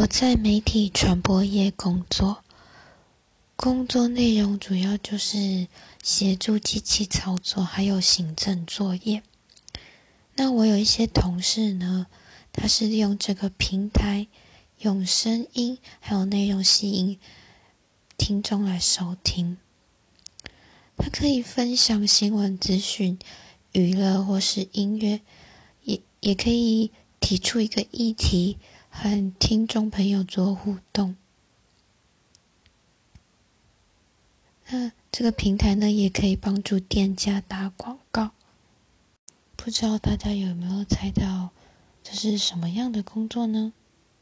我在媒体传播业工作，工作内容主要就是协助机器操作，还有行政作业。那我有一些同事呢，他是利用这个平台，用声音还有内容吸引听众来收听。他可以分享新闻资讯、娱乐或是音乐，也也可以提出一个议题。和听众朋友做互动，那这个平台呢，也可以帮助店家打广告。不知道大家有没有猜到这是什么样的工作呢？